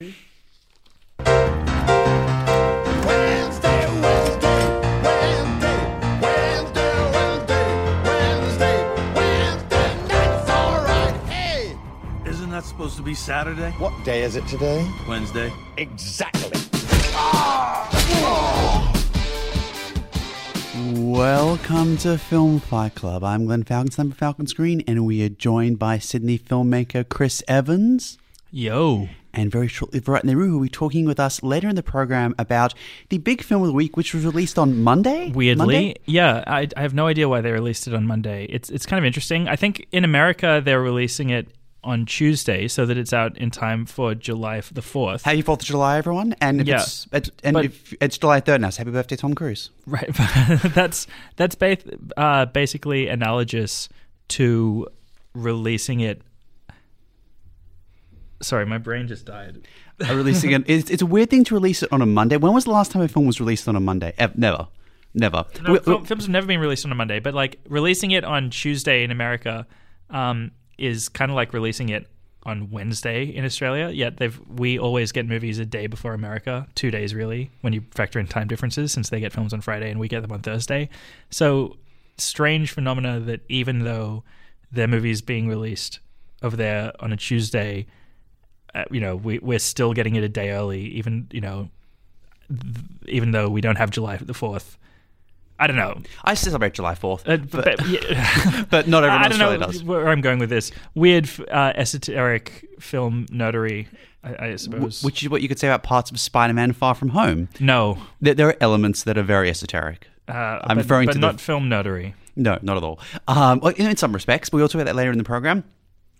Wednesday, Wednesday, Wednesday, Wednesday, Wednesday, Wednesday, Wednesday, that's alright. Hey! Isn't that supposed to be Saturday? What day is it today? Wednesday. Exactly. Welcome to Film Fight Club. I'm Glenn Falcon, for Falcon Screen, and we are joined by Sydney filmmaker Chris Evans. Yo. And very shortly, Virat Nehru, will be talking with us later in the program about the big film of the week, which was released on Monday. Weirdly, Monday? yeah, I, I have no idea why they released it on Monday. It's it's kind of interesting. I think in America they're releasing it on Tuesday so that it's out in time for July the fourth. Happy Fourth of July, everyone! And if Yeah. it's, it's and But- if it's July third now, so happy birthday, Tom Cruise. Right. that's that's ba- uh, basically analogous to releasing it. Sorry, my brain just died. Are releasing it. It's, it's a weird thing to release it on a Monday. When was the last time a film was released on a Monday? Ev- never, never. No, We- fil- films have never been released on a Monday, but like releasing it on Tuesday in America um, is kind of like releasing it on Wednesday in Australia. Yet they've we always get movies a day before America, two days really, when you factor in time differences, since they get films on Friday and we get them on Thursday. So strange phenomena that even though their movies being released over there on a Tuesday, uh, you know, we we're still getting it a day early, even you know, th- even though we don't have July the fourth. I don't know. I celebrate July Fourth, Uh, but, but, yeah. but not everyone I in don't Australia know does. where I'm going with this. Weird, uh, esoteric film nerdery, I, I suppose. Which is what you could say about parts of Spider-Man: Far From Home. no, There, there are elements that are very esoteric. uh, I'm but, referring but to the- not film nerdery. No, not at all. Um, in some respects, but we'll talk about that later in the program.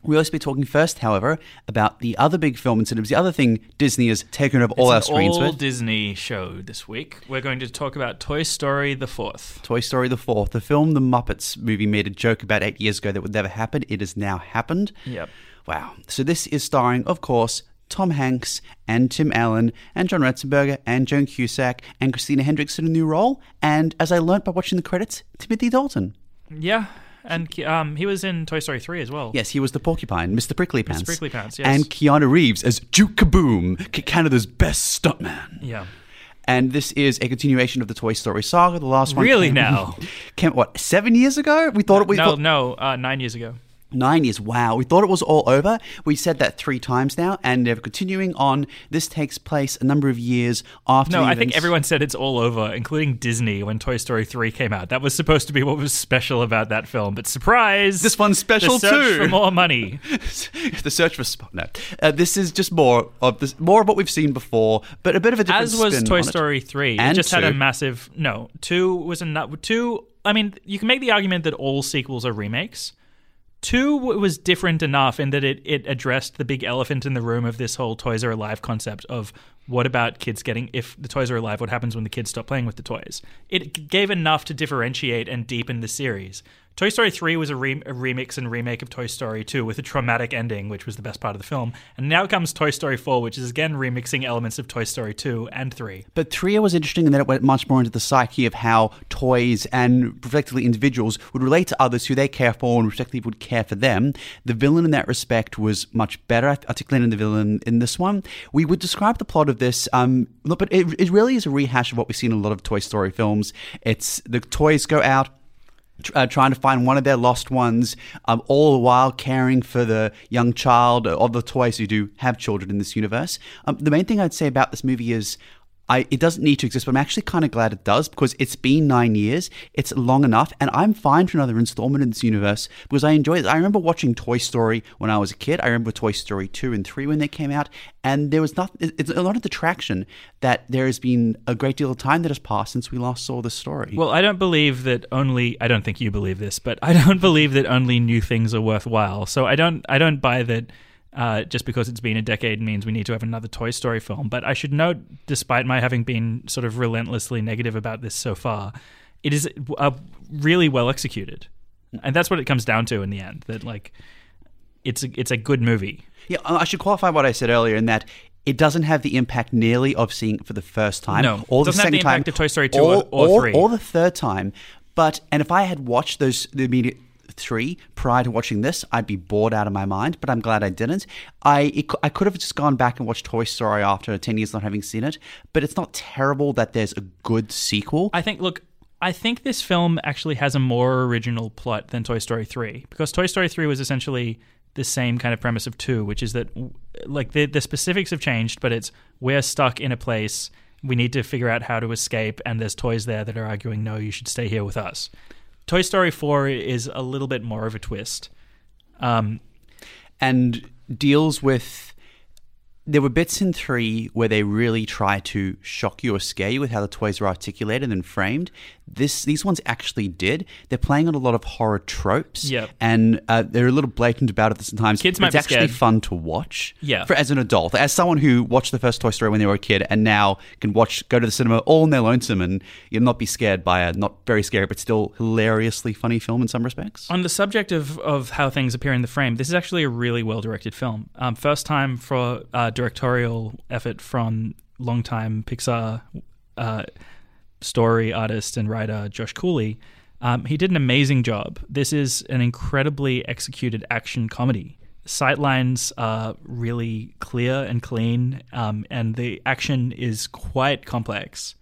We'll also be talking first, however, about the other big film in cinemas. the other thing Disney has taken over all our screens all with. Disney show this week. We're going to talk about Toy Story the fourth. Toy Story the Fourth, the film the Muppets movie made a joke about eight years ago that would never happen. It has now happened. Yep. Wow. So this is starring, of course, Tom Hanks and Tim Allen and John Ratzenberger and Joan Cusack and Christina Hendricks in a new role. And as I learnt by watching the credits, Timothy Dalton. Yeah, and um, he was in Toy Story three as well. Yes, he was the porcupine, Mr. Prickly Pants. Prickly Pants, yes. And Keanu Reeves as Duke Kaboom, Canada's best stuntman. Yeah. And this is a continuation of the Toy Story saga. The last one Really came, now? came what seven years ago? We thought it we no, thought, no, uh, nine years ago. Nine years. Wow, we thought it was all over. We said that three times now, and they're continuing on. This takes place a number of years after. No, I think everyone said it's all over, including Disney when Toy Story 3 came out. That was supposed to be what was special about that film, but surprise! This one's special the search too. for more money. the search for sp- no. Uh, this is just more of this, more of what we've seen before, but a bit of a different. As was Toy. Story 3. And it just had a massive. No, 2 was a nut. 2. I mean, you can make the argument that all sequels are remakes. 2 was different enough in that it, it addressed the big elephant in the room of this whole Toys Are Alive concept of what about kids getting, if the toys are alive, what happens when the kids stop playing with the toys? It gave enough to differentiate and deepen the series. Toy Story 3 was a, re- a remix and remake of Toy Story 2 with a traumatic ending, which was the best part of the film. And now comes Toy Story 4, which is again remixing elements of Toy Story 2 and 3. But Three was interesting in that it went much more into the psyche of how toys and respectively individuals would relate to others who they care for and respectively would care for them. The villain in that respect was much better articulated the villain in this one. We would describe the plot of this, um, but it, it really is a rehash of what we've seen in a lot of Toy Story films. It's the toys go out uh, trying to find one of their lost ones, um, all the while caring for the young child of the toys who do have children in this universe. Um, the main thing I'd say about this movie is. I, it doesn't need to exist, but I'm actually kind of glad it does because it's been nine years. It's long enough, and I'm fine for another installment in this universe because I enjoy it. I remember watching Toy Story when I was a kid. I remember Toy Story 2 and 3 when they came out, and there was nothing, it's a lot of detraction that there has been a great deal of time that has passed since we last saw this story. Well, I don't believe that only I don't think you believe this, but I don't believe that only new things are worthwhile. So I don't I don't buy that uh, just because it's been a decade means we need to have another Toy Story film. But I should note, despite my having been sort of relentlessly negative about this so far, it is uh, really well executed, and that's what it comes down to in the end. That like it's a, it's a good movie. Yeah, I should qualify what I said earlier in that it doesn't have the impact nearly of seeing it for the first time. No, or it doesn't have the impact of Toy Story 2 or, or- or 3. or the third time. But and if I had watched those the immediate 3 prior to watching this, I'd be bored out of my mind, but I'm glad I didn't. I it, I could have just gone back and watched Toy Story after 10 years not having seen it, but it's not terrible that there's a good sequel. I think, look, I think this film actually has a more original plot than Toy Story 3 because Toy Story 3 was essentially the same kind of premise of 2, which is that, like, the, the specifics have changed, but it's we're stuck in a place, we need to figure out how to escape, and there's toys there that are arguing, no, you should stay here with us. Toy Story 4 is a little bit more of a twist. Um, and deals with there were bits in three where they really try to shock you or scare you with how the toys are articulated and framed. This these ones actually did. They're playing on a lot of horror tropes, Yep. and uh, they're a little blatant about it sometimes. Kids might it's actually scared. fun to watch. Yeah. for as an adult, as someone who watched the first Toy Story when they were a kid and now can watch go to the cinema all in their lonesome and you'll not be scared by a not very scary but still hilariously funny film in some respects. On the subject of, of how things appear in the frame, this is actually a really well directed film. Um, first time for uh, directorial effort from longtime Pixar uh, story artist and writer Josh Cooley. Um, he did an amazing job. This is an incredibly executed action comedy. Sightlines are really clear and clean, um, and the action is quite complex.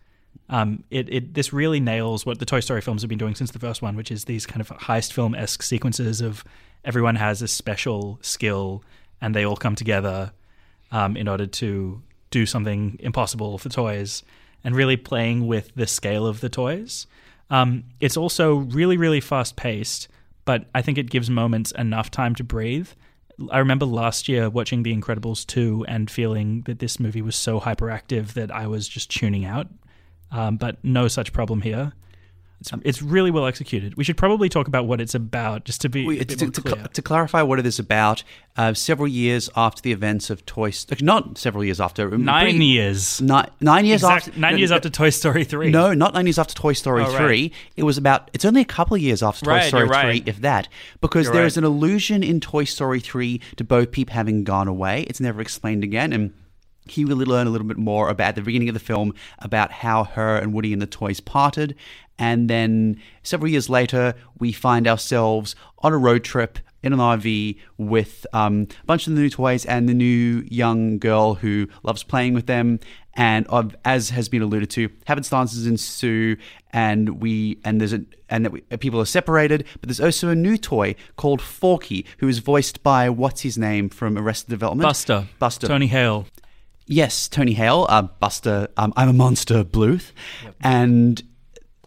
Um, it, it this really nails what the Toy Story films have been doing since the first one, which is these kind of heist film esque sequences of everyone has a special skill and they all come together um, in order to do something impossible for toys, and really playing with the scale of the toys. Um, it's also really really fast paced, but I think it gives moments enough time to breathe. I remember last year watching The Incredibles 2 and feeling that this movie was so hyperactive that I was just tuning out um, but no such problem here. It's, it's really well executed. We should probably talk about what it's about, just to be We- to, to, clear. cl- to clarify what it is about, uh, several years after the events of Toy Story, not several years after, um, nine pretty- years, Nine, nine years Exact- after. nine no, years after Toy Story three. No, not nine years after Toy Story Oh, right. 3. It was about, it's only a couple of years after Toy Story right. 3, if that. Because You're there right. is an allusion in Toy Story 3 to Bo Peep having gone away. It's never explained again. And he will learn a little bit more about at the beginning of the film about how her and Woody and the toys parted. And then several years later, we find ourselves on a road trip in an RV with um, a bunch of the new toys and the new young girl who loves playing with them. And of, as has been alluded to, happenstances ensue, and we and there's a and that we, people are separated. But there's also a new toy called Forky, who is voiced by what's his name from Arrested Development, Buster, Buster, Tony Hale. Yes, Tony Hale, uh, Buster, um, I'm a Monster Bluth. And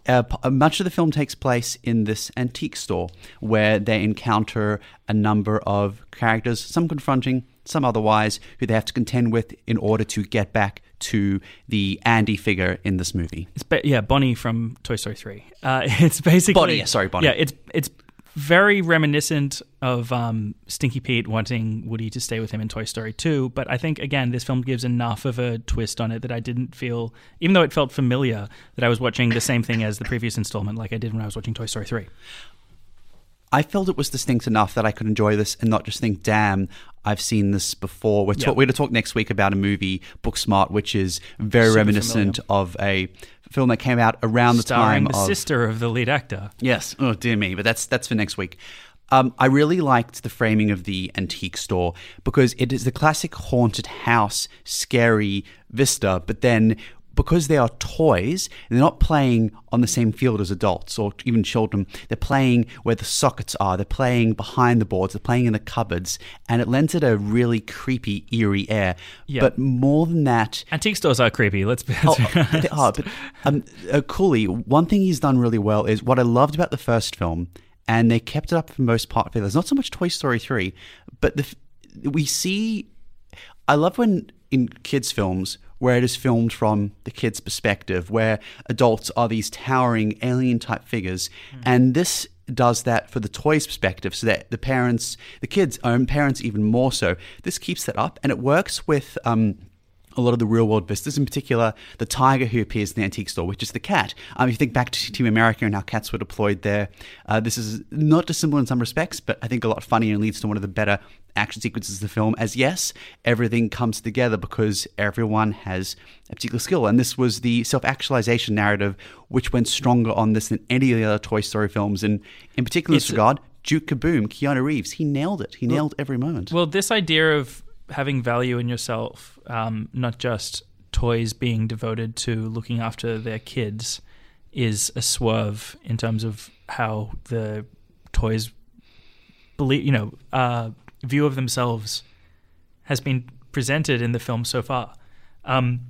uh, uh, much of the film takes place in this antique store where they encounter a number of characters, some confronting, some otherwise, who they have to contend with in order to get back to the Andy figure in this movie. It's ba- yeah, Bonnie from Toy Story three. Uh, it's basically Bonnie, yeah, sorry, Bonnie. Yeah, it's it's very reminiscent of um, Stinky Pete wanting Woody to stay with him in Toy Story two. But I think again, this film gives enough of a twist on it that I didn't feel, even though it felt familiar, that I was watching the same thing as the previous installment, like I did when I was watching Toy Story three. I felt it was distinct enough that I could enjoy this and not just think, damn, I've seen this before. We're, Yeah. we're going to talk next week about a movie, Booksmart, which is very Super reminiscent of a film that came out around the Starring time the of. sister of the lead actor. Yes. Oh dear me, but that's that's for next week. Um, I really liked the framing of the antique store because it is the classic haunted house, scary vista, but then because they are toys, they're not playing on the same field as adults or even children. They're playing where the sockets are. They're playing behind the boards. They're playing in the cupboards, and it lends it a really creepy, eerie air. Yeah. But more than that, Antique stores are creepy. Let's be. Oh, they are, but um, uh, Cooley, one thing he's done really well is what I loved about the first film, and they kept it up for most part. There's not so much Toy Story 3, but the, we see. I love when in kids' films where it is filmed from the kids' perspective, where adults are these towering alien type figures, and this does that for the toys perspective so that the parents the kids own parents even more so. This keeps that up and it works with um a lot of the real world vistas, in particular the tiger who appears in the antique store, which is the cat. Um, if you think back to Team America and how cats were deployed there, uh, this is not dissimilar in some respects, but I think a lot funnier and leads to one of the better action sequences of the film. As yes, everything comes together because everyone has a particular skill, and this was the self actualization narrative, which went stronger on this than any of the other Toy Story films, and in particular, in this regard. Duke Kaboom, Keanu Reeves, he nailed it. He nailed every moment. Well, this idea of having value in yourself, um, not just toys being devoted to looking after their kids, is a swerve in terms of how the toys believe, you know, uh, view of themselves has been presented in the film so far. Um,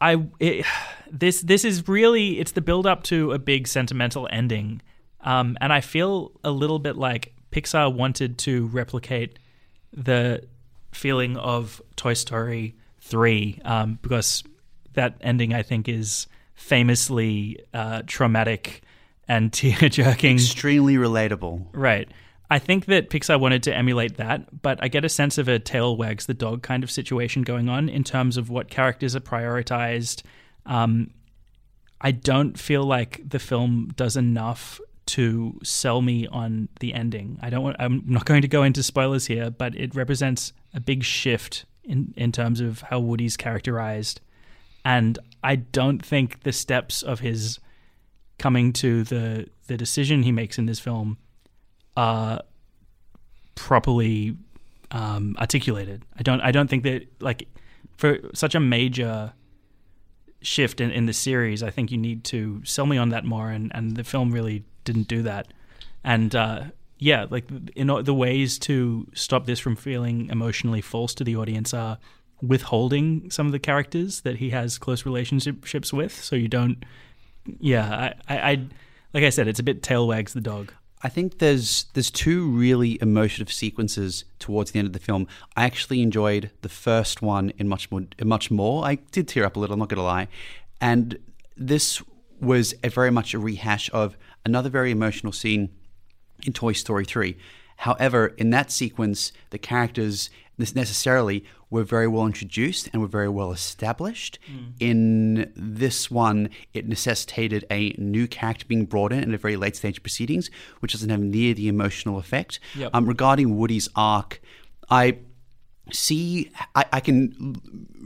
I it, this this is really it's the build up to a big sentimental ending, um, and I feel a little bit like Pixar wanted to replicate the feeling of Toy Story three um, because that ending I think is famously uh, traumatic and tear jerking. Extremely relatable. Right. I think that Pixar wanted to emulate that, but I get a sense of a tail wags the dog kind of situation going on in terms of what characters are prioritized. Um, I don't feel like the film does enough to sell me on the ending. I don't want, I'm not going to go into spoilers here, but it represents a big shift in, in terms of how Woody's characterized. And I don't think the steps of his coming to the the decision he makes in this film are properly um, articulated. I don't I don't think that like for such a major shift in, in the series, I think you need to sell me on that more and, and the film really didn't do that. And uh, yeah, like in the ways to stop this from feeling emotionally false to the audience are withholding some of the characters that he has close relationships with, so you don't. Yeah, I, I, I like I said, it's a bit tail wags the dog. I think there's there's two really emotive sequences towards the end of the film. I actually enjoyed the first one in much more much more. I did tear up a little, I'm not gonna lie. And this was a very much a rehash of another very emotional scene in Toy Story 3. However, in that sequence, the characters this necessarily were very well introduced and were very well established. In this one, it necessitated a new character being brought in at a very late stage of proceedings, which doesn't have near the emotional effect. Yep. Um, regarding Woody's arc, I see I, I can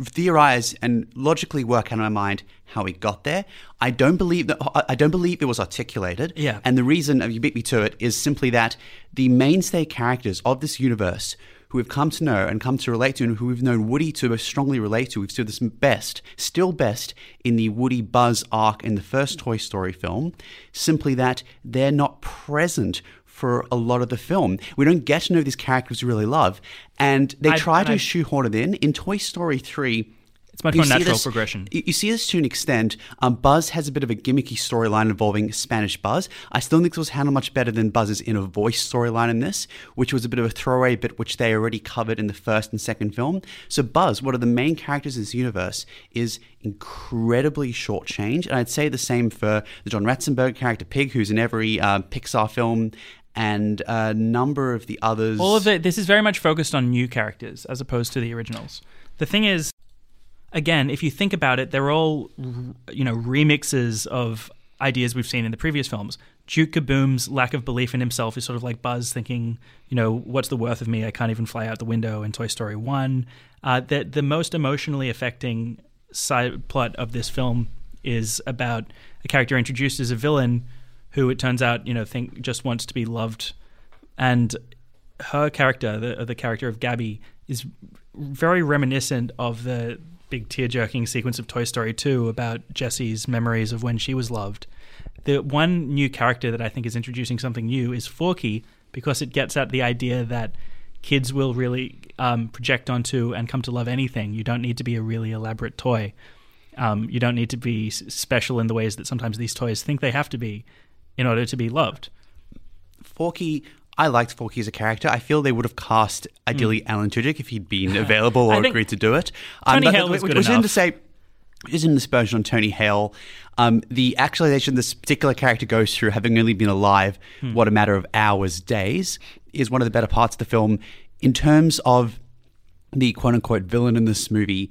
theorize and logically work out in my mind how he got there. I don't believe that I- don't believe it was articulated. Yeah. And the reason you beat me to it is simply that the mainstay characters of this universe who we've come to know and come to relate to and who we've known Woody to strongly relate to, we've seen this best, still best in the Woody Buzz arc in the first Toy Story film, simply that they're not present for a lot of the film. We don't get to know these characters we really love. And they I- try to I- shoehorn it in. In Toy Story 3, It's much more natural this- progression. You see this to an extent. Um, Buzz has a bit of a gimmicky storyline involving Spanish Buzz. I still think this was handled much better than Buzz's inner voice storyline in this, which was a bit of a throwaway bit which they already covered in the first and second film. So Buzz, one of the main characters in this universe, is incredibly shortchanged. And I'd say the same for the John Ratzenberg character Pig, who's in every uh, Pixar film, and a number of the others. All of it. This is very much focused on new characters as opposed to the originals. The thing is, again, if you think about it, they're all you know remixes of ideas we've seen in the previous films. Duke Kaboom's lack of belief in himself is sort of like Buzz thinking, you know, what's the worth of me? I can't even fly out the window in Toy Story One. Uh, the the most emotionally affecting side plot of this film is about a character introduced as a villain who it turns out you know think just wants to be loved and her character, the the character of Gabby, is very reminiscent of the big tear jerking sequence of Toy Story 2 about Jessie's memories of when she was loved. The one new character that I think is introducing something new is Forky because it gets at the idea that kids will really um, project onto and come to love anything. You don't need to be a really elaborate toy. Um, you don't need to be special in the ways that sometimes these toys think they have to be in order to be loved. Forky, I liked Forky as a character. I feel they would have cast ideally Alan Tudyk if he'd been available. Or agreed to do it. Tony but- Hale was which good was in enough. to say. Is in this version on Tony Hale. Um, the actualization this particular character goes through, having only been alive, Hmm. what a matter of hours, days, is one of the better parts of the film. In terms of the quote unquote villain in this movie,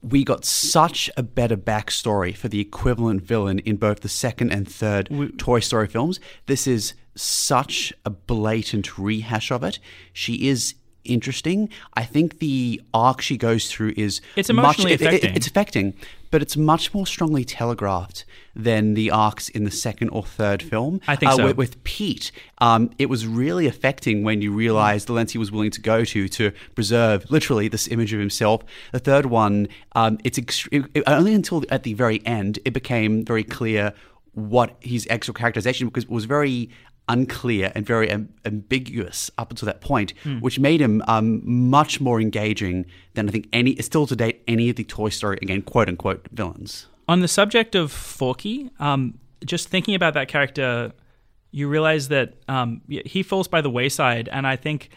we got such a better backstory for the equivalent villain in both the second and third Toy Story films. This is such a blatant rehash of it. She is interesting. I think the arc she goes through is It's emotionally much, it- it- affecting. it's affecting, but it's much more strongly telegraphed than the arcs in the second or third film. I think Uh, so. With, with Pete, um, it was really affecting when you realize the lengths he was willing to go to to preserve literally this image of himself. The third one, um, it's ext- it, it- only until at the very end it became very clear what his actual characterization because it was very unclear and very am- ambiguous up until that point, Hmm. which made him um, much more engaging than I think any still to date any of the Toy Story again quote unquote villains. On the subject of Forky, um, just thinking about that character, you realize that um, he falls by the wayside, and I think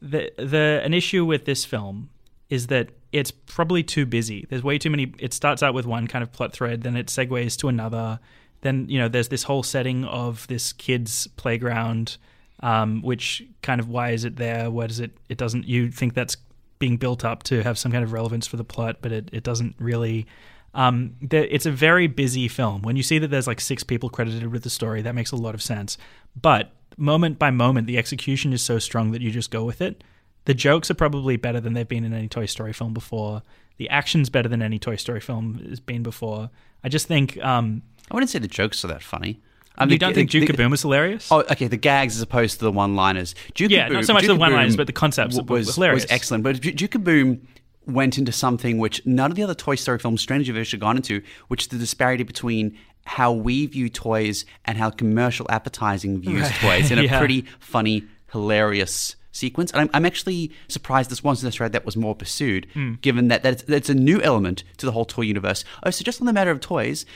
the the an issue with this film is that it's probably too busy. There's way too many. It starts out with one kind of plot thread, then it segues to another. Then you know there's this whole setting of this kid's playground, um, which kind of why is it there? where does it? It doesn't. You think that's being built up to have some kind of relevance for the plot, but it, it doesn't really. Um, it's a very busy film. When you see that there's like six people credited with the story, that makes a lot of sense. But moment by moment, the execution is so strong that you just go with it. The jokes are probably better than they've been in any Toy Story film before. The action's better than any Toy Story film has been before. I just think um, I wouldn't say the jokes are that funny. I you don't think Duke the- Kaboom is hilarious. Oh, okay. The gags as opposed to the one-liners. Duke Yeah, not so much the one-liners, but the concepts was was hilarious. Was excellent. But Duke Duke Kaboom went into something which none of the other Toy Story films, strangely, have actually gone into, which is the disparity between how we view toys and how commercial advertising views toys in a pretty funny, hilarious sequence. And I'm, I'm actually surprised this wasn't a thread that was more pursued, Hmm. given that, that it's, a new element to the whole toy universe. Oh, so just on the matter of toys,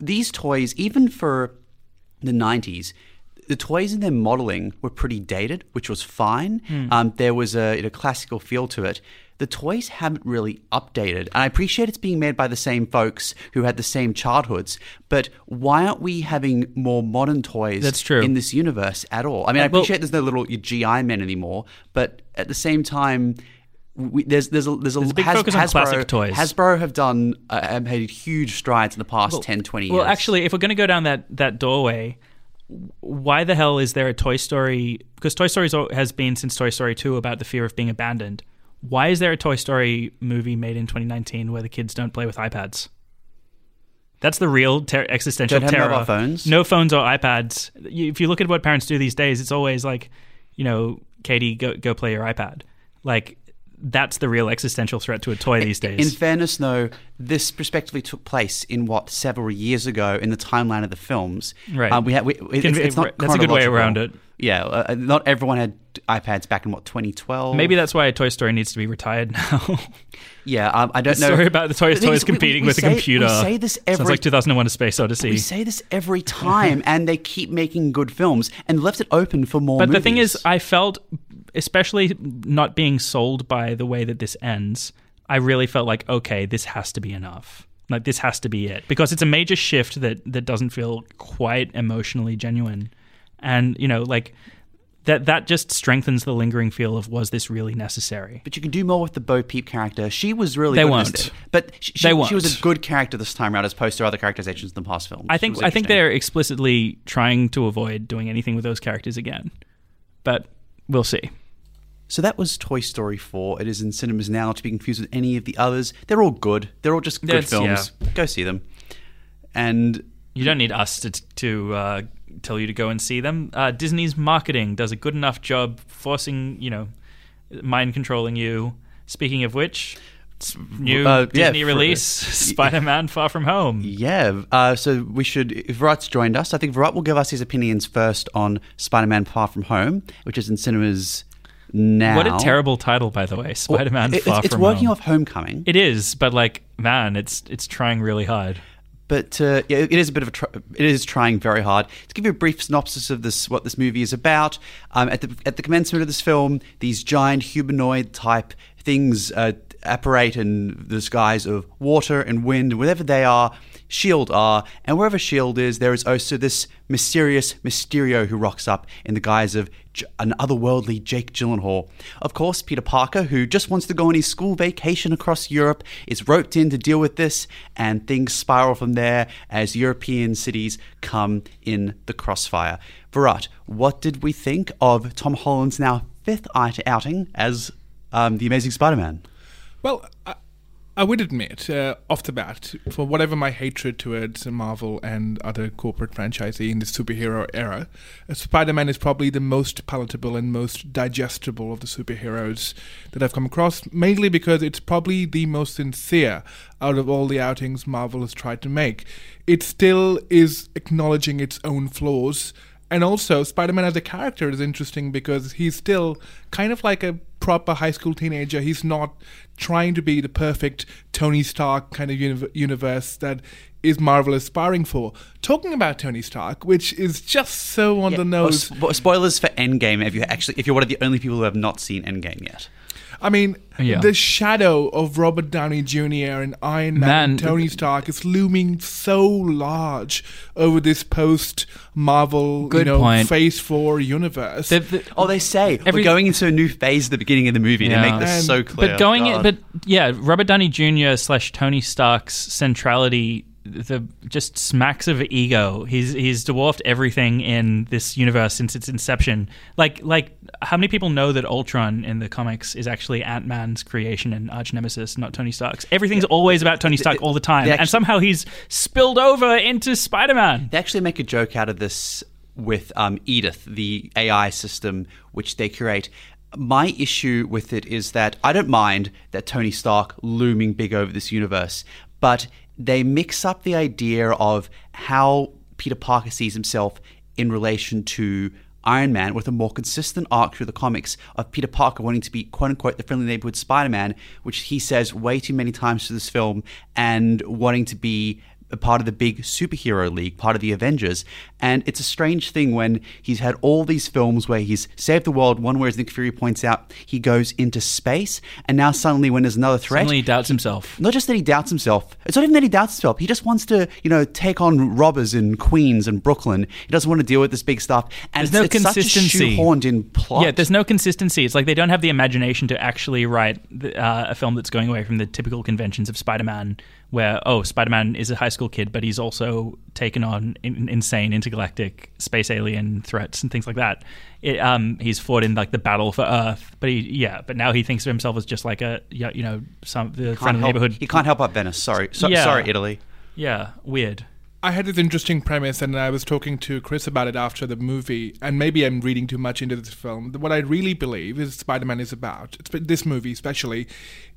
these toys, even for the 90s, the toys in their modeling were pretty dated, which was fine. Hmm. Um, there was a, a classical feel to it. The toys haven't really updated. And I appreciate it's being made by the same folks who had the same childhoods, but why aren't we having more modern toys That's true. in this universe at all? I mean, I Uh, well- appreciate there's no little GI men anymore, but at the same time, we, there's there's a there's a, There's a big focus on classic toys. Hasbro have done uh, have made huge strides in the past 10, 20 years. Well, actually, if we're going to go down that that doorway, why the hell is there a Toy Story? Because Toy Story has been since Toy Story 2 about the fear of being abandoned. Why is there a Toy Story movie made in 2019 where the kids don't play with iPads? That's the real ter- existential Don't terror. phones? No phones or iPads. If you look at what parents do these days, it's always like, you know, Katie, go go play your iPad. Like that's the real existential threat to a toy these days. In fairness, though, this prospectively took place in what several years ago in the timeline of the films. Right. Um, we had. We, it- Can- it's, it's not that's a good way around it. Yeah. Uh, not everyone had iPads back in what 2012. Maybe that's why Toy Story needs to be retired now. Yeah. Um, I don't The know. story about the toy The toys is, we- competing we with say- a computer. We say this every. Sounds like 2001: A Space Odyssey. we say this every time, and they keep making good films and left it open for more. but the thing is, I felt, especially not being sold by the way that this ends, I really felt like, okay, this has to be enough. Like this has to be it because it's a major shift that that doesn't feel quite emotionally genuine, and you know, like that that just strengthens the lingering feel of was this really necessary? But you can do more with the Bo Peep character. She was really They good. won't. But she, she, They she won't. was a good character this time around as opposed to other characterizations in the past films. I think I think they're explicitly trying to avoid doing anything with those characters again, but we'll see. So that was Toy Story 4. It is in cinemas now, to be confused with any of the others. They're all good. They're all just good That's- films. Go see them. And You don't need us to to uh, tell you to go and see them. Uh, Disney's marketing does a good enough job forcing you know mind controlling you. Speaking of which, new Uh, yeah, Disney for- release Spider-Man: Far From Home. yeah, uh, so we should. If Virat's joined us, I think Virat will give us his opinions first on Spider Man Far From Home, which is in cinemas now. What a terrible title, by the way, Spider-Man: It- Far it's, it's From working Home. off Homecoming. It is, but like, man, it's it's trying really hard. but uh, yeah, it is a bit of a. Tr- it is trying very hard. To give you a brief synopsis of this, what this movie is about. Um, at the at the commencement of this film, these giant humanoid type things uh, apparate in the skies of water and wind, and wherever they are, Shield are, and wherever Shield is, there is also this mysterious Mysterio who rocks up in the guise of J- an otherworldly Jake Gyllenhaal. Of course, Peter Parker, who just wants to go on his school vacation across Europe, is roped in to deal with this, and things spiral from there as European cities come in the crossfire. Virat, what did we think of Tom Holland's now fifth out- outing as um, the Amazing Spider-Man. Well, I, I would admit, uh, off the bat, for whatever my hatred towards Marvel and other corporate franchisee in the superhero era, uh, Spider-Man is probably the most palatable and most digestible of the superheroes that I've come across. Mainly because it's probably the most sincere out of all the outings Marvel has tried to make. It still is acknowledging its own flaws. And also, Spider Man as a character is interesting because he's still kind of like a proper high school teenager. He's not trying to be the perfect Tony Stark kind of uni- universe that is Marvel aspiring for. Talking about Tony Stark, which is just so on the Oh, nose. spo- spoilers for Endgame. If you actually, if you're one of the only people who have not seen Endgame yet, I mean, Yeah. the shadow of Robert Downey Jr. and Iron Man, Man, Tony uh, Stark is looming so large over this post Marvel, you Good know, point. Phase Four universe. The- the- oh, they say Every- we're going into a new phase at the beginning of the movie. Yeah. They make this And- so clear. But going in, God. but yeah, Robert Downey Jr. slash Tony Stark's centrality, the just smacks of ego. He's he's dwarfed everything in this universe since its inception. Like like how many people know that Ultron in the comics is actually Ant Man's creation and arch nemesis, not Tony Stark's? Everything's always about Tony Stark all the time, they and somehow he's spilled over into Spider Man. They actually make a joke out of this with um, Edith, the AI system which they create, My issue with it is that I don't mind that Tony Stark looming big over this universe, but they mix up the idea of how Peter Parker sees himself in relation to Iron Man with a more consistent arc through the comics of Peter Parker wanting to be quote unquote the friendly neighborhood Spider Man, which he says way too many times through this film, and wanting to be a part of the big superhero league, part of the Avengers. And it's a strange thing when he's had all these films where he's saved the world, one where, as Nick Fury points out, he goes into space, and now suddenly when there's another threat, Suddenly he doubts himself. not just that he doubts himself. It's not even that he doubts himself. He just wants to, you know, take on robbers in Queens and Brooklyn. He doesn't want to deal with this big stuff. And There's no it's, it's consistency. shoehorned in plot. Yeah, there's no consistency. It's like they don't have the imagination to actually write the, uh, a film that's going away from the typical conventions of Spider-Man, where oh, Spider-Man is a high school kid, but he's also taken on in, insane intergalactic space alien threats and things like that. It, um, he's fought in like the battle for Earth, but he yeah, but now he thinks of himself as just like a you know some the Can't friendly help- neighborhood. He can't help but Venice. Sorry, so, Yeah. sorry, Italy. Yeah, weird. I had this interesting premise, and I was talking to Chris about it after the movie. And maybe I'm reading too much into this film. What I really believe is Spider-Man is about, this movie especially,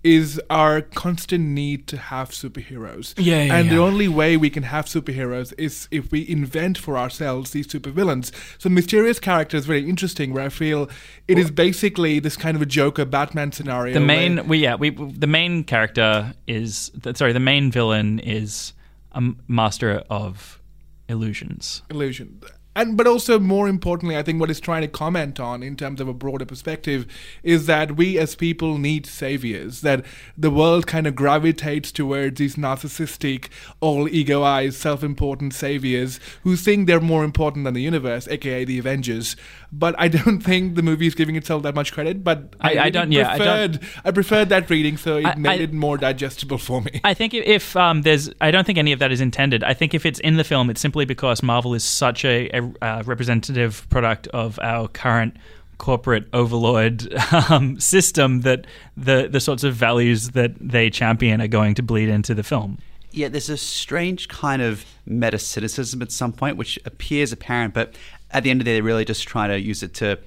is our constant need to have superheroes. Yeah, yeah, And the only way we can have superheroes is if we invent for ourselves these supervillains. So mysterious character is very interesting. Where I feel it is basically this kind of a Joker Batman scenario. The where- main, we yeah, we the main character is sorry, the main villain is a master of illusions. illusion. And but also more importantly, I think what it's trying to comment on in terms of a broader perspective is that we as people need saviors. That the world kind of gravitates towards these narcissistic, all ego-eyed, self-important saviors who think they're more important than the universe, aka the Avengers. But I don't think the movie is giving itself that much credit. But I- I really don't- yeah, I don't- I preferred that reading, so it I- made I- it more digestible for me. I think if- if um, there's, I don't think any of that is intended. I think if it's in the film, it's simply because Marvel is such a, a, uh representative product of our current corporate overlord um, system that the the sorts of values that they champion are going to bleed into the film. Yeah, there's a strange kind of meta cynicism at some point, which appears apparent, but at the end of the day, they're really just trying to use it to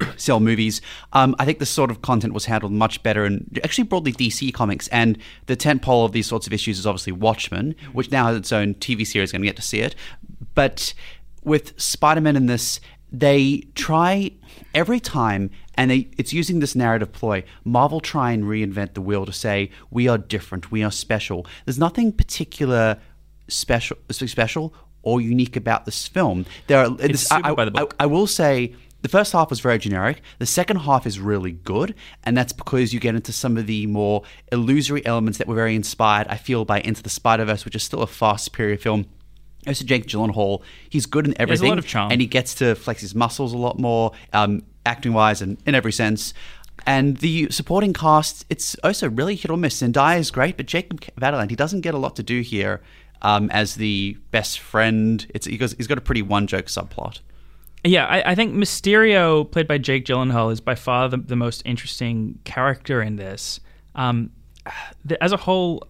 sell movies. Um, I think this sort of content was handled much better in actually broadly DC comics, and the tentpole of these sorts of issues is obviously Watchmen, which now has its own TV series. Going to get to see it, but with Spider-Man in this, they try every time, and they, it's using this narrative ploy. Marvel try and reinvent the wheel to say we are different, we are special. There's nothing particular special, special or unique about this film. There are this, I, by the I- book. I will say the first half was very generic. The second half is really good, and that's because you get into some of the more illusory elements that were very inspired. I feel by Into the Spider Verse, which is still a fast superior film. Also, Jake Gyllenhaal, he's good in has a everything, lot of charm. and he gets to flex his muscles a lot more, um, acting wise, and in every sense. And the supporting cast, it's also really hit or miss. Zendaya is great, but Jacob Batalon, he doesn't get a lot to do here um, as the best friend. It's he goes, he's got a pretty one joke subplot. Yeah, I, I think Mysterio, played by Jake Gyllenhaal, is by far the, the most interesting character in this. Um, the, as a whole,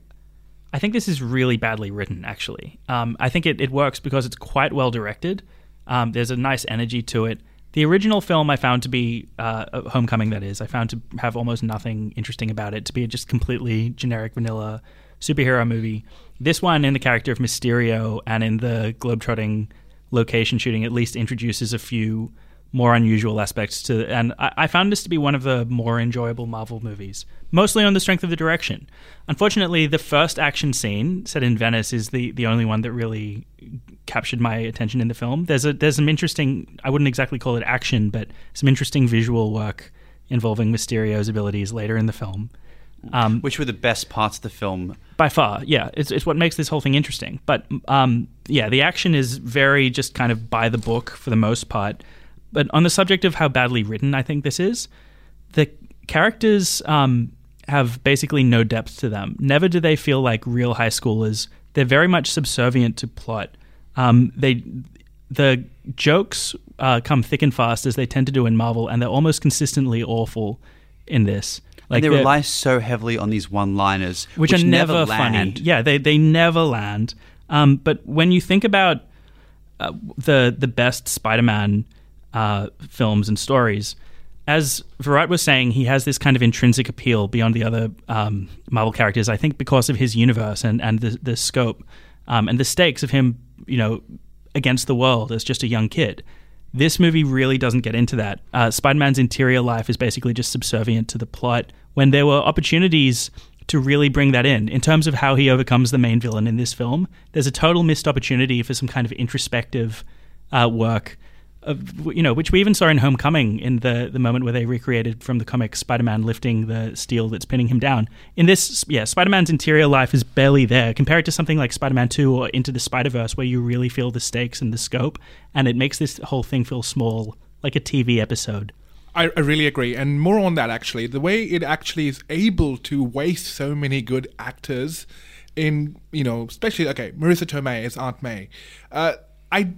I think this is really badly written, actually. Um, I think it, it works because it's quite well directed. Um, there's a nice energy to it. The original film I found to be uh, Homecoming, that is, I found to have almost nothing interesting about it, to be just completely generic vanilla superhero movie. This one, in the character of Mysterio and in the globetrotting location shooting, at least introduces a few more unusual aspects to and I, I found this to be one of the more enjoyable Marvel movies, mostly on the strength of the direction. Unfortunately, the first action scene set in Venice is the, the only one that really captured my attention in the film. There's a there's some interesting I wouldn't exactly call it action, but some interesting visual work involving Mysterio's abilities later in the film. Um, Which were the best parts of the film? by far, yeah, it's, it's what makes this whole thing interesting. But um, yeah, the action is very just kind of by the book for the most part. But on the subject of how badly written I think this is, the characters um, have basically no depth to them. Never do they feel like real high schoolers. They're very much subservient to plot. Um, they the jokes uh, come thick and fast as they tend to do in Marvel, and they're almost consistently awful in this. And they rely so heavily on these one-liners, which, are never, funny. land. Yeah, they they never land. Um, but when you think about uh, the the best Spider-Man uh, films and stories, as Virat was saying, he has this kind of intrinsic appeal beyond the other um, Marvel characters. I think because of his universe and and the the scope um, and the stakes of him, you know, against the world as just a young kid. This movie really doesn't get into that. Uh, Spider Man's interior life is basically just subservient to the plot when there were opportunities to really bring that in. In terms of how he overcomes the main villain in this film, there's a total missed opportunity for some kind of introspective uh, work. Of, you know, which we even saw in Homecoming in the the moment where they recreated from the comic Spider-Man lifting the steel that's pinning him down. In this, yeah, Spider-Man's interior life is barely there compared to something like Spider-Man 2 or Into the Spider-Verse where you really feel the stakes and the scope and it makes this whole thing feel small, like a TV episode. I, I really agree, and more on that actually. The way it actually is able to waste so many good actors in, you know, especially okay, Marisa Tomei as Aunt May. Uh, I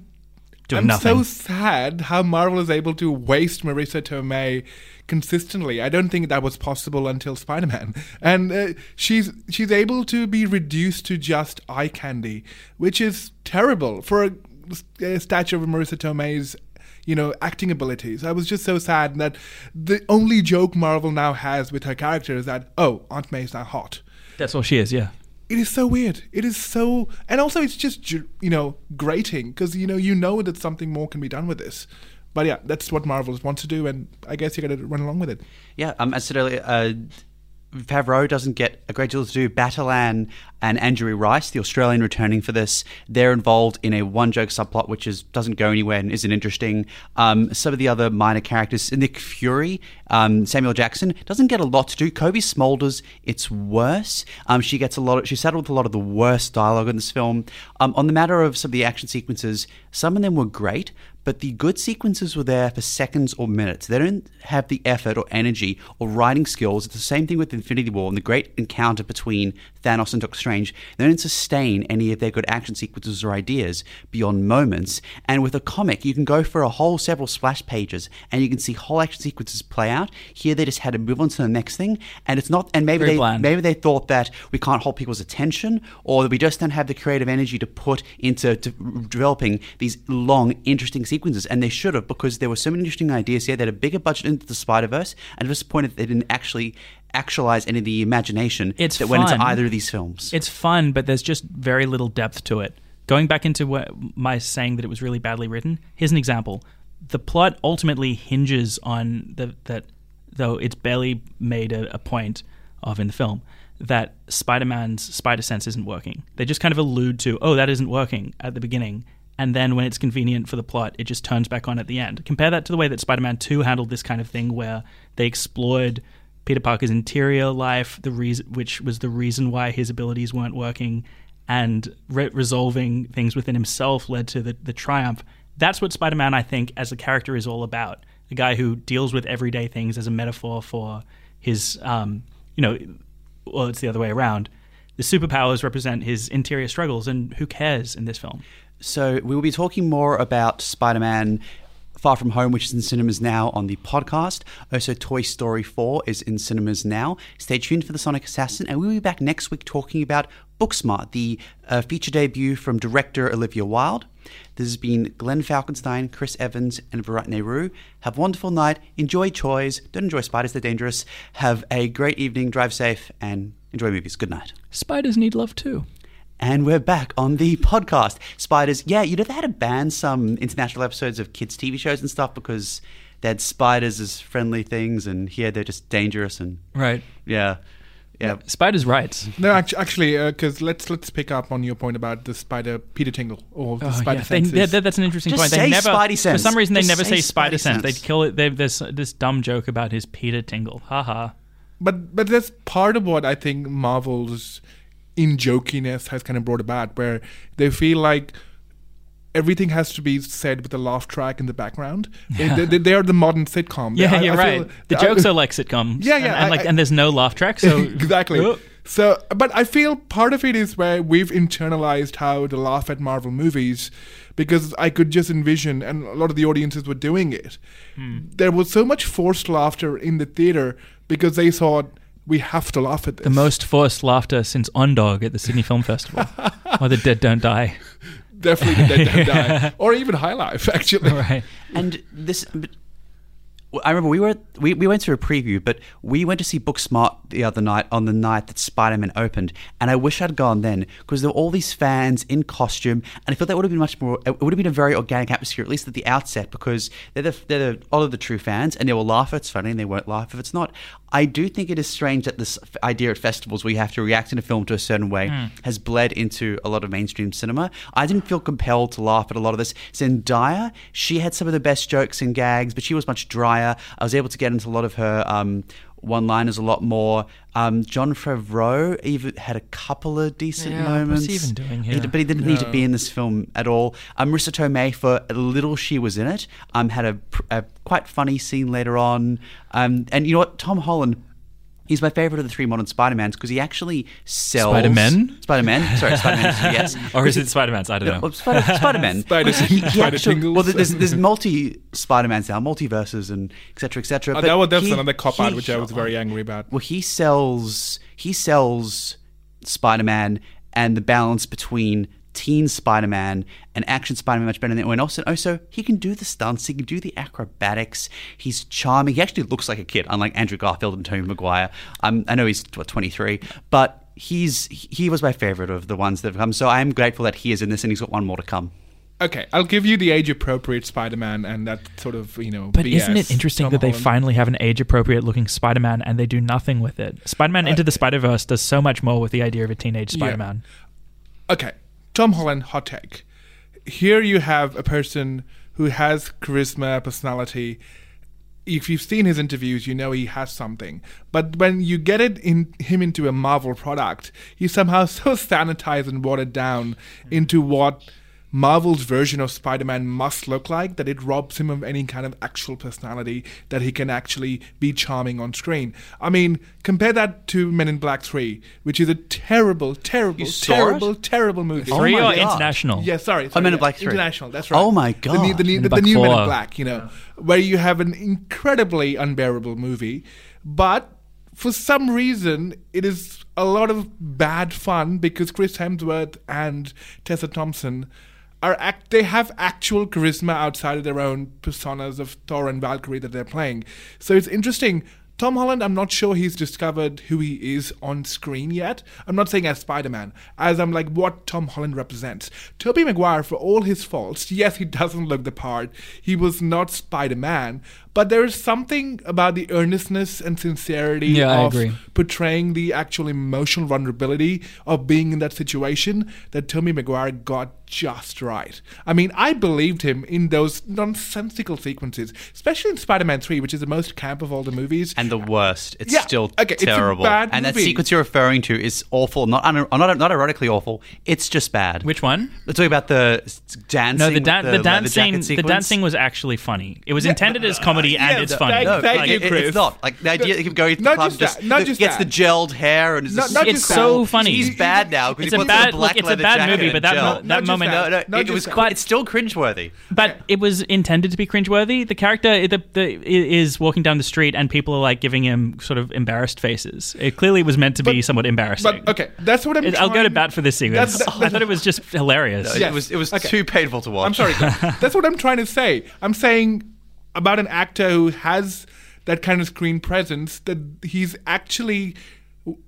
Doing I'm nothing. so sad how Marvel is able to waste Marisa Tomei consistently. I don't think that was possible until Spider-Man, and uh, she's she's able to be reduced to just eye candy, which is terrible for a, a statue of Marisa Tomei's. You know, acting abilities. I was just so sad that the only joke Marvel now has with her character is that, oh, Aunt May's now hot That's all she is, yeah. it is so weird. It is so, and also it's just you know grating because you know you know that something more can be done with this. But yeah, that's what Marvel wants to do, and I guess you got to run along with it. Yeah, um, as I said earlier, uh, Favreau doesn't get a great deal to do. Batalon and Angourie Rice, the Australian returning for this, they're involved in a one joke subplot which is doesn't go anywhere and isn't interesting. Um, some of the other minor characters, Nick Fury, um, Samuel Jackson, doesn't get a lot to do. Cobie Smulders, it's worse. Um, she gets a lot. Of, she settled with a lot of the worst dialogue in this film. Um, on the matter of some of the action sequences, some of them were great, but the good sequences were there for seconds or minutes. They don't have the effort or energy or writing skills. It's the same thing with Infinity War and the great encounter between Thanos and Doctor Strange. They don't sustain any of their good action sequences or ideas beyond moments. And with a comic, you can go for a whole several splash pages and you can see whole action sequences play out. Here, they just had to move on to the next thing, and it's not. And maybe Very they bland. maybe they thought that we can't hold people's attention, or that we just don't have the creative energy to put into to developing these long, interesting sequences. And they should have, because there were so many interesting ideas here. They had a bigger budget into the Spider Verse, and I'm disappointed that they didn't actually actualize any of the imagination It's that went into either of these films. It's fun, but there's just very little depth to it. Going back into what my saying that it was really badly written, here's an example. The plot ultimately hinges on the, that, though it's barely made a, a point of in the film, that Spider Man's spider sense isn't working. They just kind of allude to, oh, that isn't working at the beginning. And then when it's convenient for the plot, it just turns back on at the end. Compare that to the way that Spider Man 2 handled this kind of thing, where they explored Peter Parker's interior life, the reason, which was the reason why his abilities weren't working, and re- resolving things within himself led to the, the triumph. That's what Spider Man, I think, as a character is all about. A guy who deals with everyday things as a metaphor for his, um, you know, well, it's the other way around. The superpowers represent his interior struggles, and who cares in this film? So we will be talking more about Spider-Man Far From Home, which is in cinemas now on the podcast. Also, Toy Story 4 is in cinemas now. Stay tuned for The Sonic Assassin, and we'll be back next week talking about Booksmart, the uh, feature debut from director Olivia Wilde. This has been Glenn Falkenstein, Chris Evans, and Virat Nehru. Have a wonderful night. Enjoy toys. Don't enjoy spiders, they're dangerous. Have a great evening. Drive safe and enjoy movies. Good night. Spiders need love too. And we're back on the podcast. Spiders, yeah, you know, they had to ban some international episodes of kids' TV shows and stuff because they had spiders as friendly things, and here they're just dangerous and, Right. yeah. Yeah. Spiders' rights. No, act- actually, uh, because let's let's pick up on your point about the spider Peter Tingle or the Oh, spider yeah. They, senses. that- that's an interesting Just point. They say never, Spidey For some reason, they Just never say say Spider Spidey sense. They sense. kill it. They, there's this dumb joke about his Peter Tingle. Haha. But but that's part of what I think Marvel's in jokiness has kind of brought about, where they feel like everything has to be said with a laugh track in the background. They, they, they are the modern sitcom. Yeah, I- you're I right. The I- jokes are like sitcoms. Yeah, yeah, And, and I- like, I- and there's no laugh track. So exactly. So, but I feel part of it is where we've internalized how to laugh at Marvel movies, because I could just envision, and a lot of the audiences were doing it. Hmm. There was so much forced laughter in the theater because they thought we have to laugh at this. the most forced laughter since On Dog at the Sydney Film Festival, or The Dead Don't Die. definitely the Dead Don't Die, or even High Life, actually. Right. And this, but I remember we were we, we went to a preview, but we went to see Booksmart the other night on the night that Spider Man opened, and I wish I'd gone then because there were all these fans in costume, and I felt that would have been much more. It would have been a very organic atmosphere, at least at the outset, because they're the, they're the, all of the true fans, and they will laugh if it's funny, and they won't laugh if it's not. I do think it is strange that this idea at festivals where you have to react in a film to a certain way has bled into a lot of mainstream cinema. I didn't feel compelled to laugh at a lot of this. Zendaya, she had some of the best jokes and gags, but she was much drier. I was able to get into a lot of her um, one-liners a lot more. Um, Jon Favreau even had a couple of decent Yeah, moments. what's he even doing He- here? but he didn't need to be in this film at all. Um, Marisa Tomei, for a little she was in it, um, had a, a quite funny scene later on. Um, and you know what? Tom Holland. He's my favorite of the three modern Spider-Mans because he actually sells Spider-Man? Spider-Man, sorry, Spider-Man. yes, Or is it Spider Man's? I don't know. well, Spider, Spider-Man. Spider- He- he Spider actually- tingles. Well, there's, there's multi Spider-Mans now, multiverses and et cetera, et cetera. Uh, but that was that's he- another cop out, which I was very angry about. Well, he sells he sells Spider-Man and the balance between teen Spider-Man and action Spider-Man much better than anyone else. And also, he can do the stunts, he can do the acrobatics. He's charming. He actually looks like a kid, unlike Andrew Garfield and Tobey Maguire. Um, I know he's what, 23, but he's he was my favorite of the ones that have come. So I am grateful that he is in this, and he's got one more to come. Okay, I'll give you the age-appropriate Spider-Man, and that sort of you know. But BS, isn't it interesting Tom that they finally have an age appropriate looking Spider Man and they do nothing with it? Spider Man Into the Spider Verse does so much more with the idea of a teenage Spider Man. Okay, Tom Holland, hot take. Here you have a person who has charisma, personality. If you've seen his interviews, you know he has something. But when you get it in him into a Marvel product, he's somehow so sanitized and watered down into what Marvel's version of Spider-Man must look like that it robs him of any kind of actual personality that he can actually be charming on screen. I mean, compare that to Men in Black 3, which is a terrible, terrible, You saw it? terrible, terrible movie. Oh Three my or God. international? Yeah, sorry. Oh, sorry Men in yeah, Black 3. International, that's right. Oh my The, new- the, new- Men in the, new Men in Black, you know, where you have an incredibly unbearable movie, but for some reason it is a lot of bad fun because Chris Hemsworth and Tessa Thompson are act they have actual charisma outside of their own personas of Thor and Valkyrie that they're playing. So it's interesting. Tom Holland, I'm not sure he's discovered who he is on screen yet. I'm not saying as Spider Man, as I'm like what Tom Holland represents. Tobey Maguire, for all his faults, yes, he doesn't look the part. He was not Spider Man, but there is something about the earnestness and sincerity Yeah, of portraying the actual emotional vulnerability of being in that situation that Tobey Maguire got just right. I mean, I believed him in those nonsensical sequences, especially in Spider-Man 3, which is the most camp of all the movies. And the worst. It's Yeah, still okay, it's a terrible. bad and that movie. sequence you're referring to is awful. Not un- not not ironically awful. It's just bad. Which one? Let's talk about the dancing. No, the, with dan- the, dancing. jacket The dancing was actually funny. It was intended as comedy comedy and it's funny. No, thank Like, you, it- Chris. It's not like the idea that he can go to the Not club, just just, that, not just gets that. the gelled hair and is Not- just- not It's just so that. funny. He's bad now because It's he a puts bad- a black look, it's a leather bad jacket movie, and but that gel. mo- that Not just moment- that. No, no, Not it just was. that. But it's still cringeworthy. But it was intended to be cringeworthy. The character the, the, is walking down the street and people are like giving him sort of embarrassed faces. It clearly was meant to be But- somewhat embarrassing. But okay, that's what I'm. It- I'll go to trying- bat for this sequence. That's- I thought it was just hilarious. Yes. It was. It was Okay. too painful to watch. I'm sorry. That's what I'm trying to say. I'm saying about an actor who has that kind of screen presence that he's actually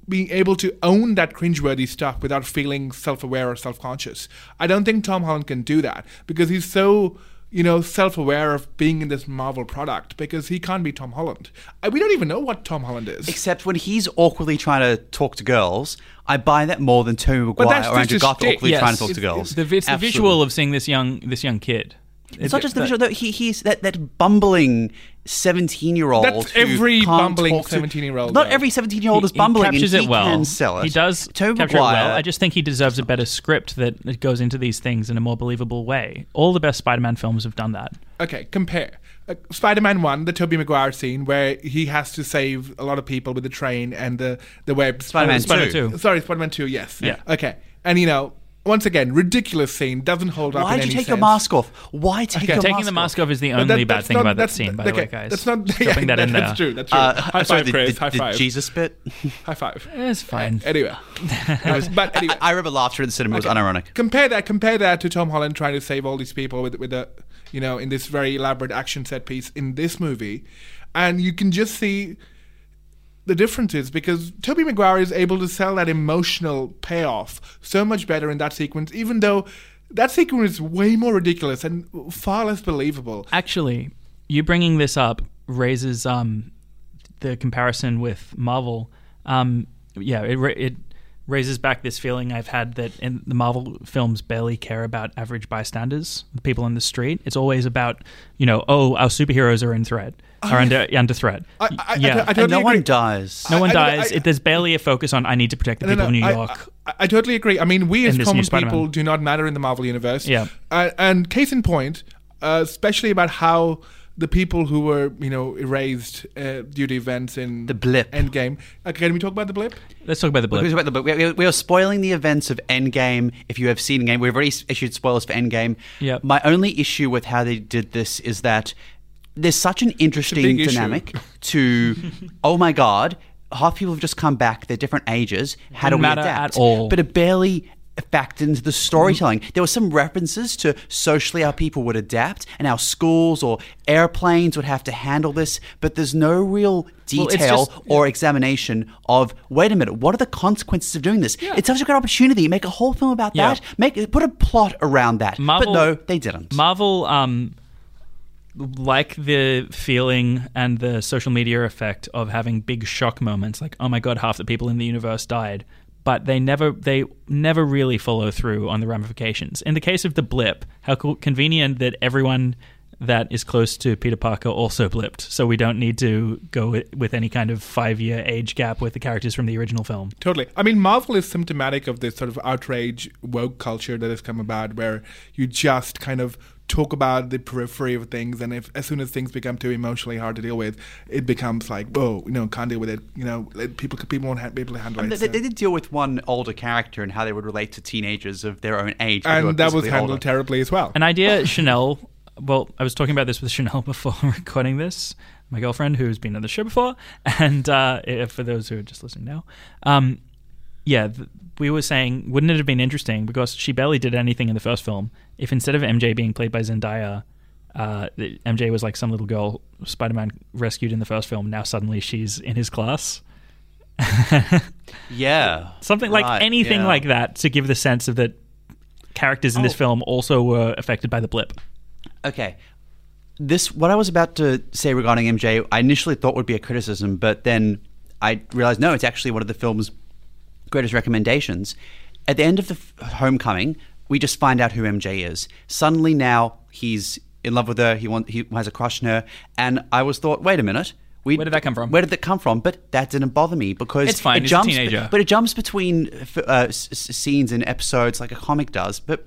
being able to own that cringeworthy stuff without feeling self-aware or self-conscious. I don't think Tom Holland can do that because he's so you know self-aware of being in this Marvel product because he can't be Tom Holland. I, we don't even know what Tom Holland is. Except when he's awkwardly trying to talk to girls, I buy that more than Tobey Maguire that's or Andrew Garfield awkwardly Yes. trying to talk to It's- girls. The, it's the visual of seeing this young this young kid. It's not just the visual. Though. He, he's that, that bumbling seventeen-year-old. That's every bumbling 17-year-old, Not though. every seventeen-year-old is bumbling. He captures and it he well. Can sell it. He does Tobey capture it well. I just think he deserves a better script that, that goes into these things in a more believable way. All the best Spider-Man films have done that. okay, compare. Uh, Spider-Man 1, the Tobey Maguire scene where he has to save a lot of people with the train and the, the web. Spider-Man Spider-Man 2. 2. Sorry, Spider-Man 2, yes. Yeah. Okay. And, you know, once again, ridiculous scene, doesn't hold up Why in did you any take your mask off? Why take a mask? Off? Okay. your Taking mask the mask off is the only that- bad thing not- about that scene, by the way, guys. That's not Dropping that in there. That's true, that's true. Uh, high sorry, five, the, Chris, the, high the five. Jesus bit. High five. It's fine. Anyway. Uh, but anyway. I, I remember laughter in the cinema was unironic. compare that compare that to Tom Holland trying to save all these people with with a you know in this very elaborate action set piece in this movie and you can just see the difference is because Tobey Maguire is able to sell that emotional payoff so much better in that sequence even though that sequence is way more ridiculous and far less believable Actually, you bringing this up raises um, the comparison with Marvel. Um, yeah, it it raises back this feeling I've had that in the Marvel films barely care about average bystanders, the people on the street. It's always about you know, oh, our superheroes are in threat, are under under threat. I- I- I- yeah, I And totally no one dies. no one I- I- dies. I- it, there's barely a focus on I need to protect the No, people no, of New York. I, I totally agree. I mean, we as In this new common people do not matter in the Marvel universe. Yeah. Uh, and case in point, uh, especially about how the people who were, you know, erased uh, due to events in The blip. Endgame. Uh, can we talk about the blip? Let's talk about the blip. Because about the- We, we, we are spoiling the events of Endgame. If you have seen Endgame, we've already issued spoilers for Endgame. Yep. My only issue with how they did this is that there's such an interesting big issue. dynamic to, oh my god, half people have just come back. They're different ages. How do Didn't we matter adapt? at all. But it barely factored into the storytelling. There were some references to socially how people would adapt and how schools or airplanes would have to handle this, but there's no real it's detail just- or examination of wait a minute, what are the consequences of doing this? It's such a great opportunity. Make a whole film about Yeah. that. Make put a plot around that. Marvel- but no, they didn't. Marvel, um, like the feeling and the social media effect of having big shock moments, like oh my god, half the people in the universe died, but they never they never really follow through on the ramifications. In the case of the blip, how convenient that everyone that is close to Peter Parker also blipped, so we don't need to go with, with any kind of five year age gap with the characters from the original film. Totally. I mean, Marvel is symptomatic of this sort of outrage woke culture that has come about, where you just kind of talk about the periphery of things, and if as soon as things become too emotionally hard to deal with, it becomes like, whoa, you know, can't deal with it. You know, people people won't be able to handle And it. they, so- they did deal with one older character and how they would relate to teenagers of their own age. but who are and that was handled older. terribly as well. An idea Chanel. Well, I was talking about this with Chanel before recording this. My girlfriend, who's been on the show before, and uh, for those who are just listening now, um, yeah, th- we were saying, wouldn't it have been interesting because she barely did anything in the first film? If instead of MJ being played by Zendaya, uh, MJ was like some little girl Spider-Man rescued in the first film. Now suddenly she's in his class. Yeah. Something like Right, anything yeah. like that to give the sense of that characters in this Oh. film also were affected by the blip. Okay. This what I was about to say regarding MJ, I initially thought would be a criticism, but then I realized no, it's actually one of the film's greatest recommendations. At the end of the f- Homecoming, we just find out who MJ is. Suddenly now he's in love with her. He want, he has a crush on her, and I was thought, wait a minute. We, Where did that come from? Where did that come from? But that didn't bother me because It's fine, It he's a jumps, teenager. But it jumps between uh, s- scenes and episodes like a comic does. But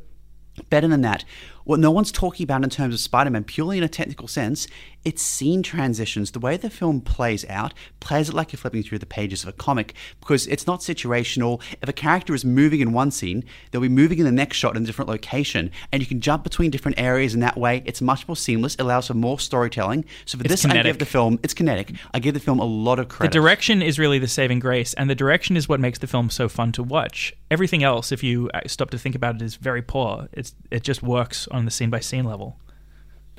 better than that, what no one's talking about in terms of Spider-Man, purely in a technical sense, it's scene transitions. The way the film plays out plays it like you're flipping through the pages of a comic because it's not situational. If a character is moving in one scene, they'll be moving in the next shot in a different location, and you can jump between different areas. In that way, it's much more seamless. It allows for more storytelling. So for It's this, I kinetic. give the film it's kinetic. I give the film a lot of credit. The direction is really the saving grace, and the direction is what makes the film so fun to watch. Everything else, if you uh, stop to think about it, is very poor. It's it just works on the scene by scene level.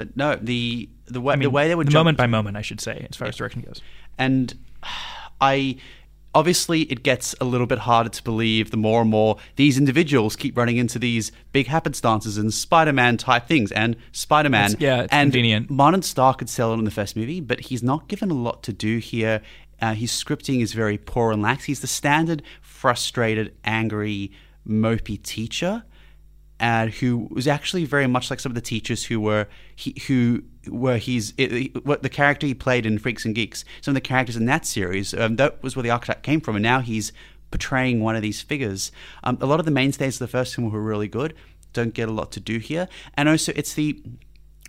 But no, the the way I mean, the way they would the jump moment by moment, I should say, as far as direction goes. and I obviously it gets a little bit harder to believe the more and more these individuals keep running into these big happenstances and Spider-Man type things and Spider-Man. It's- yeah, it's and convenient. Martin Starr could sell it in the first movie, but he's not given a lot to do here. Uh, his scripting is very poor and lax. He's the standard frustrated, angry, mopey teacher and who was actually very much like some of the teachers who were he, who were he's it, what the character he played in Freaks and Geeks. Some of the characters in that series um, that was where the archetype came from, and now he's portraying one of these figures. Um, a lot of the mainstays of the first film were really good. Don't get a lot to do here, and also it's the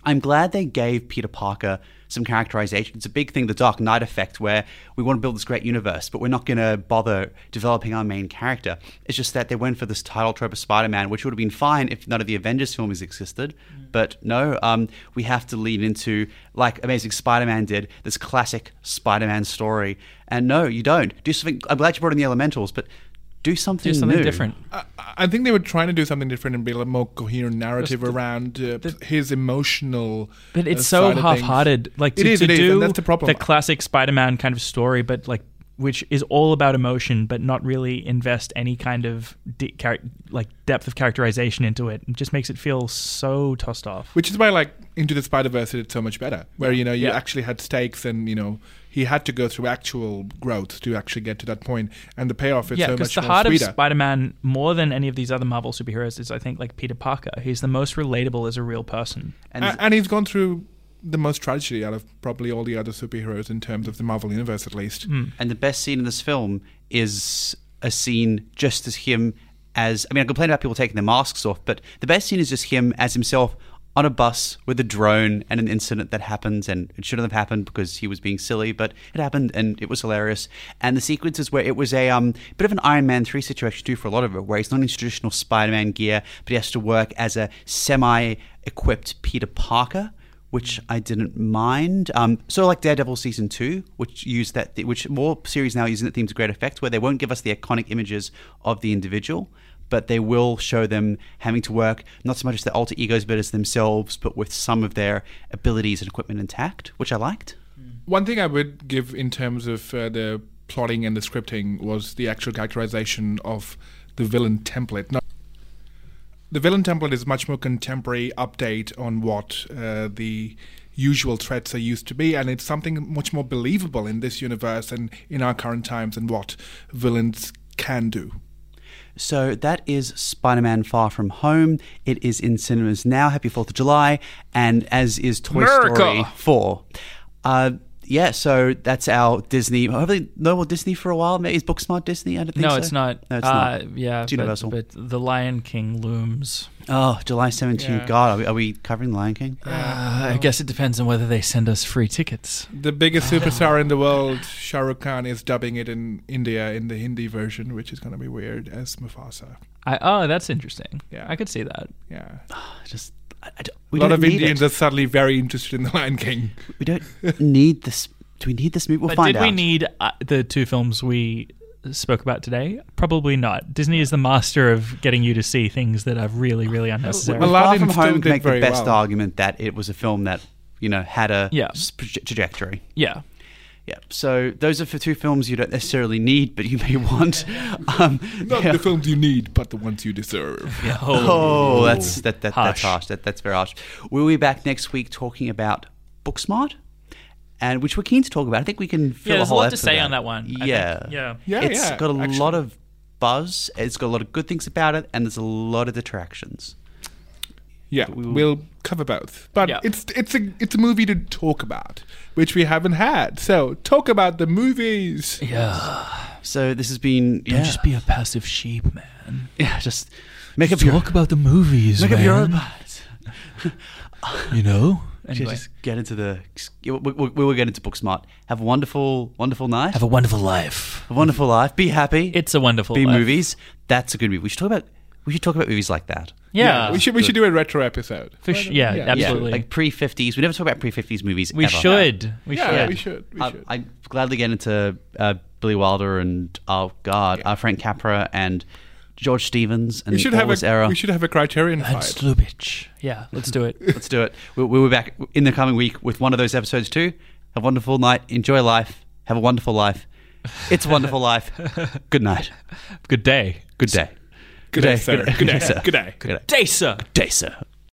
I'm glad they gave Peter Parker some characterization. It's a big thing, the Dark Knight effect, where we want to build this great universe, but we're not going to bother developing our main character. It's just that they went for this title trope of Spider Man, which would have been fine if none of the Avengers films existed. But no, um, we have to lean into, like Amazing Spider Man did, this classic Spider Man story. And no, you don't. Do something. I'm glad you brought in the Elementals, but do something, Do something new. different. I, I think they were trying to do something different and build a more coherent narrative around uh, his emotional. But uh, it's so side of things. half-hearted. Like to, is, to it is, do and that's the problem. classic Spider-Man kind of story, but like which is all about emotion, but not really invest any kind of de- char- like depth of characterization into it. It just makes it feel so tossed off. Which is why, like, Into the Spider Verse did it so much better, where you know you Yeah. actually had stakes, and you know he had to go through actual growth to actually get to that point, and the payoff is yeah, so because much the heart sweeter. of Spider-Man, more than any of these other Marvel superheroes, is I think like Peter Parker. He's the most relatable as a real person. And A- and he's gone through the most tragedy out of probably all the other superheroes in terms of the Marvel universe, at least. Hmm. And the best scene in this film is a scene just as him as I mean I complain about people taking their masks off, but the best scene is just him as himself on a bus with a drone and an incident that happens and it shouldn't have happened because he was being silly, but it happened and it was hilarious. And the sequences where it was a um, bit of an Iron Man 3 situation too for a lot of it, where he's not in traditional Spider-Man gear, but he has to work as a semi-equipped Peter Parker which I didn't mind. Um, so like Daredevil season two, which used that, which more series now using that theme to great effect, where they won't give us the iconic images of the individual, but they will show them having to work not so much as their alter egos, but as themselves, but with some of their abilities and equipment intact, which I liked. One thing I would give in terms of uh, the plotting and the scripting was the actual characterization of the villain template. Now, the villain template is much more contemporary update on what uh, the usual threats are used to be, and it's something much more believable in this universe and in our current times and what villains can do. So that is Spider-Man: Far From Home. It is in cinemas now. Happy Fourth of July, and as is Toy America. Story Four. Uh, yeah, so that's our Disney. Hopefully, no more Disney for a while. Maybe is Booksmart Disney? I don't think No, so. it's not. No, it's uh, not. Yeah, It's but- Universal. But, the Lion King looms. Oh, July 17th. Yeah. God, are we, are we covering the Lion King? Uh, I guess it depends on whether they send us free tickets. The biggest superstar in the world, Shah Rukh Khan, is dubbing it in India in the Hindi version, which is going to be weird as Mufasa. I, oh, that's interesting. Yeah. I could see that. Yeah. Just, I, I don't- A lot don't of Indians it. are suddenly very interested in the Lion King. We don't need this. Do we need this movie? We'll but find did out. we need uh, the two films we spoke about today? Probably not. Disney is the master of getting you to see things that are really, really unnecessary. Well, Far From Home did can make the best well. argument that it was a film that you know had a Yeah. s- trajectory. yeah. Yeah. So those are for two films you don't necessarily need, but you may want. Um, Not yeah. the films you need, but the ones you deserve. yeah Oh, that's that, that Harsh. that's harsh. That, that's very harsh. We'll be back next week talking about Booksmart, and which we're keen to talk about. I think we can fill Yeah, there's a a whole lot to say out. on that one. I think. Yeah, Yeah. Yeah, It's yeah, got a actually. lot of buzz. It's got a lot of good things about it, and there's a lot of detractions. Yeah, We will- we'll cover both. But Yeah. it's it's a it's a movie to talk about, which we haven't had. So talk about the movies. Yeah. So this has been yeah, Don't just be a passive sheep, man. yeah, just make up your about the movies, make up your own mind. you know. Should Anyway, just get into the. We, we, we will get into Booksmart. Have a wonderful, wonderful night. have a wonderful life. a wonderful life. Be happy. It's a wonderful life. be life. movies. That's a good movie. We should talk about. We should talk about movies like that. Yeah, we should we should do a retro episode. For sh- yeah, Yeah. absolutely. like pre fifties. We never talk about pre fifties movies. we ever. should. We Yeah, should. we should. We I, should. I gladly get into uh, Billy Wilder and oh god, uh, Frank Capra and George Stevens and we should all have this a era. we should have a criterion And fight. Slubitch. Yeah, let's do it. Let's do it. We'll, we'll be back in the coming week with one of those episodes too. Have a wonderful night. Enjoy life. Have a wonderful life. It's a wonderful life. Good night. Good day. Good day. Good day, sir. Good day. Good day. Good day. Day, sir. Day, sir.